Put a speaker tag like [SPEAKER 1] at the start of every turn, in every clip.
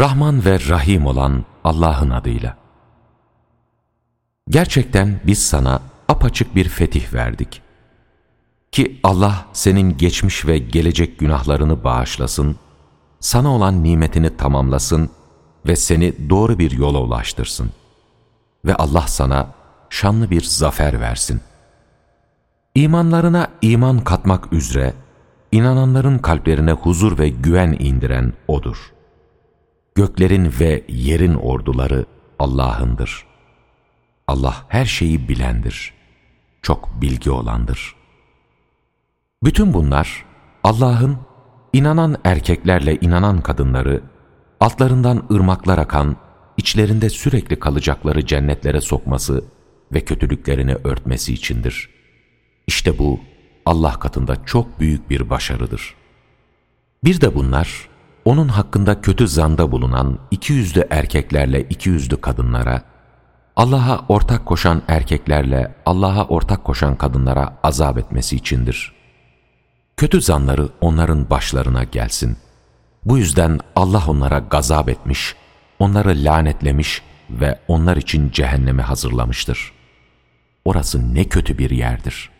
[SPEAKER 1] Rahman ve Rahim olan Allah'ın adıyla. Gerçekten biz sana apaçık bir fetih verdik. Ki Allah senin geçmiş ve gelecek günahlarını bağışlasın, sana olan nimetini tamamlasın ve seni doğru bir yola ulaştırsın. Ve Allah sana şanlı bir zafer versin. İmanlarına iman katmak üzere, inananların kalplerine huzur ve güven indiren O'dur. Göklerin ve yerin orduları Allah'ındır. Allah her şeyi bilendir, çok bilgi olandır. Bütün bunlar Allah'ın inanan erkeklerle inanan kadınları, altlarından ırmaklar akan, içlerinde sürekli kalacakları cennetlere sokması ve kötülüklerini örtmesi içindir. İşte bu Allah katında çok büyük bir başarıdır. Bir de bunlar, onun hakkında kötü zanda bulunan iki yüzlü erkeklerle iki yüzlü kadınlara, Allah'a ortak koşan erkeklerle Allah'a ortak koşan kadınlara azap etmesi içindir. Kötü zanları onların başlarına gelsin. Bu yüzden Allah onlara gazap etmiş, onları lanetlemiş ve onlar için cehennemi hazırlamıştır. Orası ne kötü bir yerdir.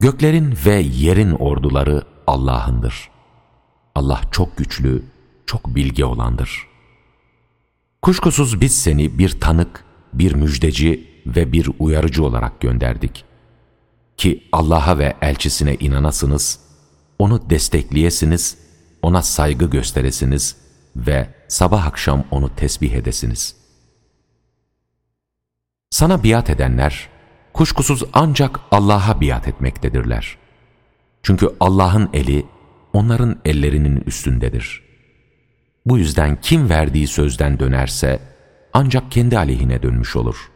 [SPEAKER 1] Göklerin ve yerin orduları Allah'ındır. Allah çok güçlü, çok bilgi olandır. Kuşkusuz biz seni bir tanık, bir müjdeci ve bir uyarıcı olarak gönderdik. Ki Allah'a ve elçisine inanasınız, onu destekleyesiniz, ona saygı gösteresiniz ve sabah akşam onu tesbih edesiniz. Sana biat edenler, kuşkusuz ancak Allah'a biat etmektedirler. Çünkü Allah'ın eli, onların ellerinin üstündedir. Bu yüzden kim verdiği sözden dönerse, ancak kendi aleyhine dönmüş olur.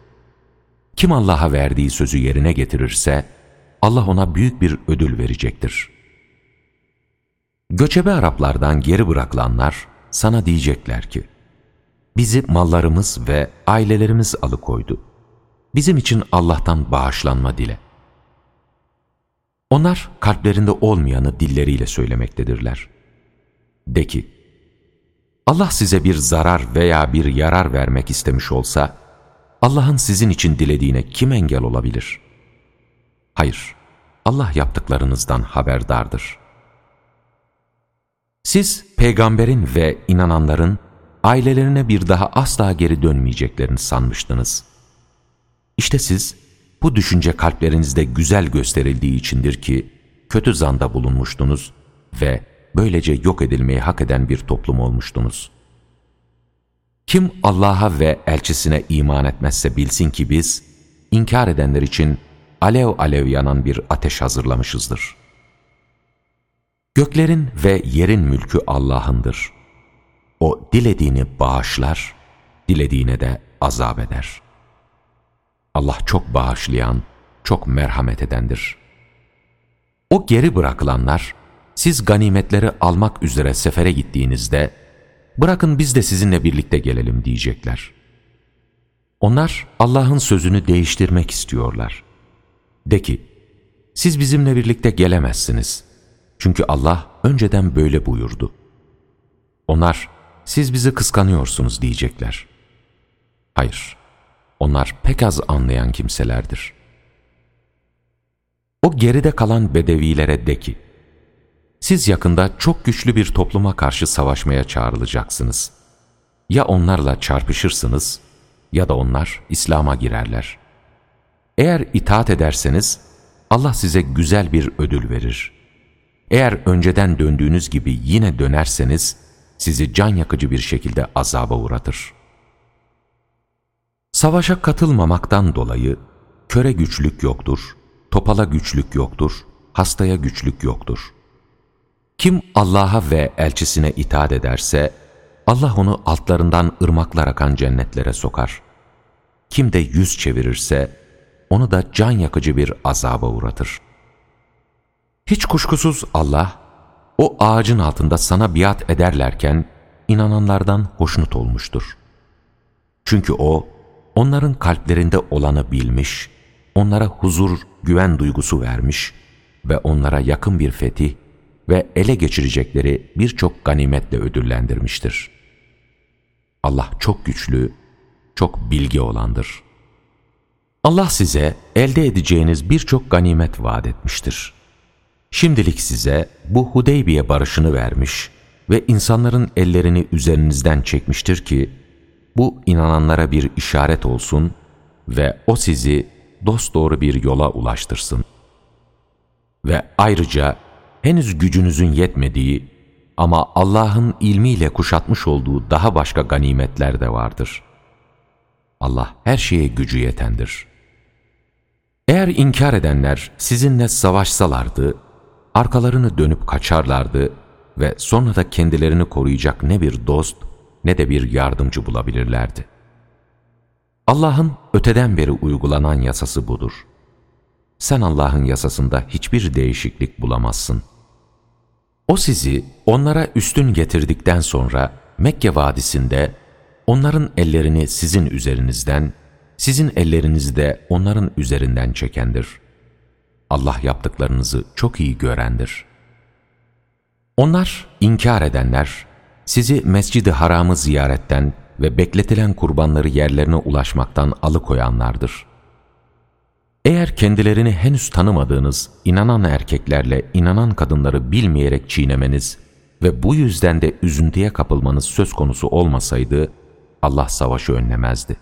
[SPEAKER 1] Kim Allah'a verdiği sözü yerine getirirse, Allah ona büyük bir ödül verecektir. Göçebe Araplardan geri bırakılanlar sana diyecekler ki, bizi mallarımız ve ailelerimiz alıkoydu. Bizim için Allah'tan bağışlanma dile. Onlar kalplerinde olmayanı dilleriyle söylemektedirler. De ki, Allah size bir zarar veya bir yarar vermek istemiş olsa, Allah'ın sizin için dilediğine kim engel olabilir? Hayır, Allah yaptıklarınızdan haberdardır. Siz peygamberin ve inananların ailelerine bir daha asla geri dönmeyeceklerini sanmıştınız. İşte siz bu düşünce kalplerinizde güzel gösterildiği içindir ki kötü zanda bulunmuştunuz ve böylece yok edilmeyi hak eden bir toplum olmuştunuz. Kim Allah'a ve elçisine iman etmezse bilsin ki biz, inkar edenler için alev alev yanan bir ateş hazırlamışızdır. Göklerin ve yerin mülkü Allah'ındır. O dilediğini bağışlar, dilediğine de azap eder. Allah çok bağışlayan, çok merhamet edendir. O geri bırakılanlar, siz ganimetleri almak üzere sefere gittiğinizde, bırakın biz de sizinle birlikte gelelim diyecekler. Onlar Allah'ın sözünü değiştirmek istiyorlar. De ki, siz bizimle birlikte gelemezsiniz. Çünkü Allah önceden böyle buyurdu. Onlar, siz bizi kıskanıyorsunuz diyecekler. Hayır, onlar pek az anlayan kimselerdir. O geride kalan bedevilere de ki, siz yakında çok güçlü bir topluma karşı savaşmaya çağrılacaksınız. Ya onlarla çarpışırsınız ya da onlar İslam'a girerler. Eğer itaat ederseniz Allah size güzel bir ödül verir. Eğer önceden döndüğünüz gibi yine dönerseniz sizi can yakıcı bir şekilde azaba uğratır. Savaşa katılmamaktan dolayı köre güçlük yoktur, topala güçlük yoktur, hastaya güçlük yoktur. Kim Allah'a ve elçisine itaat ederse, Allah onu altlarından ırmaklar akan cennetlere sokar. Kim de yüz çevirirse, onu da can yakıcı bir azaba uğratır. Hiç kuşkusuz Allah, o ağacın altında sana biat ederlerken, inananlardan hoşnut olmuştur. Çünkü O, onların kalplerinde olanı bilmiş, onlara huzur, güven duygusu vermiş ve onlara yakın bir fetih ve ele geçirecekleri birçok ganimetle ödüllendirmiştir. Allah çok güçlü, çok bilgi olandır. Allah size elde edeceğiniz birçok ganimet vaat etmiştir. Şimdilik size bu Hudeybiye barışını vermiş ve insanların ellerini üzerinizden çekmiştir ki, bu inananlara bir işaret olsun ve o sizi dosdoğru bir yola ulaştırsın. Ve ayrıca henüz gücünüzün yetmediği ama Allah'ın ilmiyle kuşatmış olduğu daha başka ganimetler de vardır. Allah her şeye gücü yetendir. Eğer inkar edenler sizinle savaşsalardı, arkalarını dönüp kaçarlardı ve sonra da kendilerini koruyacak ne bir dost ne de bir yardımcı bulabilirlerdi. Allah'ın öteden beri uygulanan yasası budur. Sen Allah'ın yasasında hiçbir değişiklik bulamazsın. O sizi onlara üstün getirdikten sonra Mekke vadisinde onların ellerini sizin üzerinizden, sizin ellerinizi de onların üzerinden çekendir. Allah yaptıklarınızı çok iyi görendir. Onlar, inkar edenler, sizi Mescid-i Haram'ı ziyaretten ve bekletilen kurbanları yerlerine ulaşmaktan alıkoyanlardır. Eğer kendilerini henüz tanımadığınız inanan erkeklerle inanan kadınları bilmeyerek çiğnemeniz ve bu yüzden de üzüntüye kapılmanız söz konusu olmasaydı, Allah savaşı önlemezdi.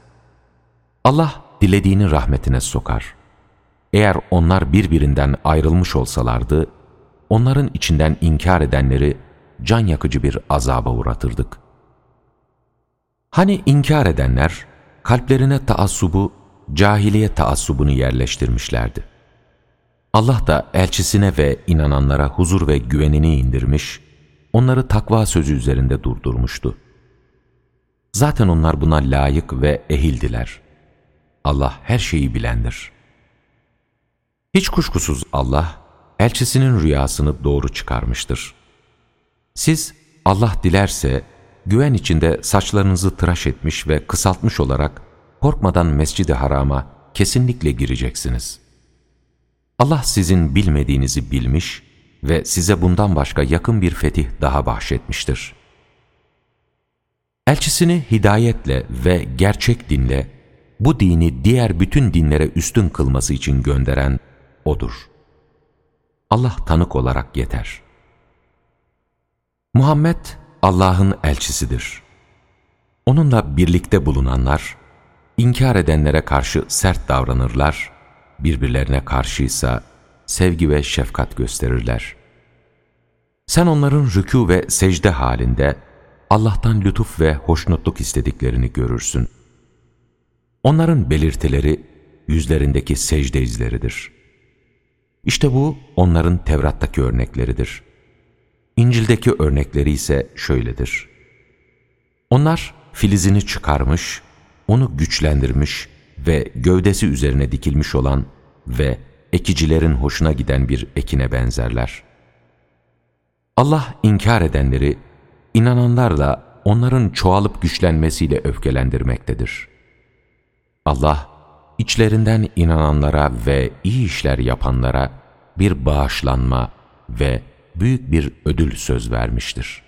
[SPEAKER 1] Allah dilediğini rahmetine sokar. Eğer onlar birbirinden ayrılmış olsalardı, onların içinden inkar edenleri can yakıcı bir azaba uğratırdık. Hani inkar edenler, kalplerine taassubu, cahiliye taassubunu yerleştirmişlerdi. Allah da elçisine ve inananlara huzur ve güvenini indirmiş, onları takva sözü üzerinde durdurmuştu. Zaten onlar buna layık ve ehildiler. Allah her şeyi bilendir. Hiç kuşkusuz Allah, elçisinin rüyasını doğru çıkarmıştır. Siz Allah dilerse güven içinde saçlarınızı tıraş etmiş ve kısaltmış olarak korkmadan mescid-i harama kesinlikle gireceksiniz. Allah sizin bilmediğinizi bilmiş ve size bundan başka yakın bir fetih daha bahşetmiştir. Elçisini hidayetle ve gerçek dinle bu dini diğer bütün dinlere üstün kılması için gönderen O'dur. Allah tanık olarak yeter. Muhammed Allah'ın elçisidir. Onunla birlikte bulunanlar, inkar edenlere karşı sert davranırlar, birbirlerine karşıysa sevgi ve şefkat gösterirler. Sen onların rükû ve secde halinde Allah'tan lütuf ve hoşnutluk istediklerini görürsün. Onların belirtileri yüzlerindeki secde izleridir. İşte bu onların Tevrat'taki örnekleridir. İncil'deki örnekleri ise şöyledir. Onlar filizini çıkarmış, onu güçlendirmiş ve gövdesi üzerine dikilmiş olan ve ekicilerin hoşuna giden bir ekine benzerler. Allah inkar edenleri, inananlarla onların çoğalıp güçlenmesiyle öfkelendirmektedir. Allah, içlerinden inananlara ve iyi işler yapanlara bir bağışlanma ve büyük bir ödül söz vermiştir.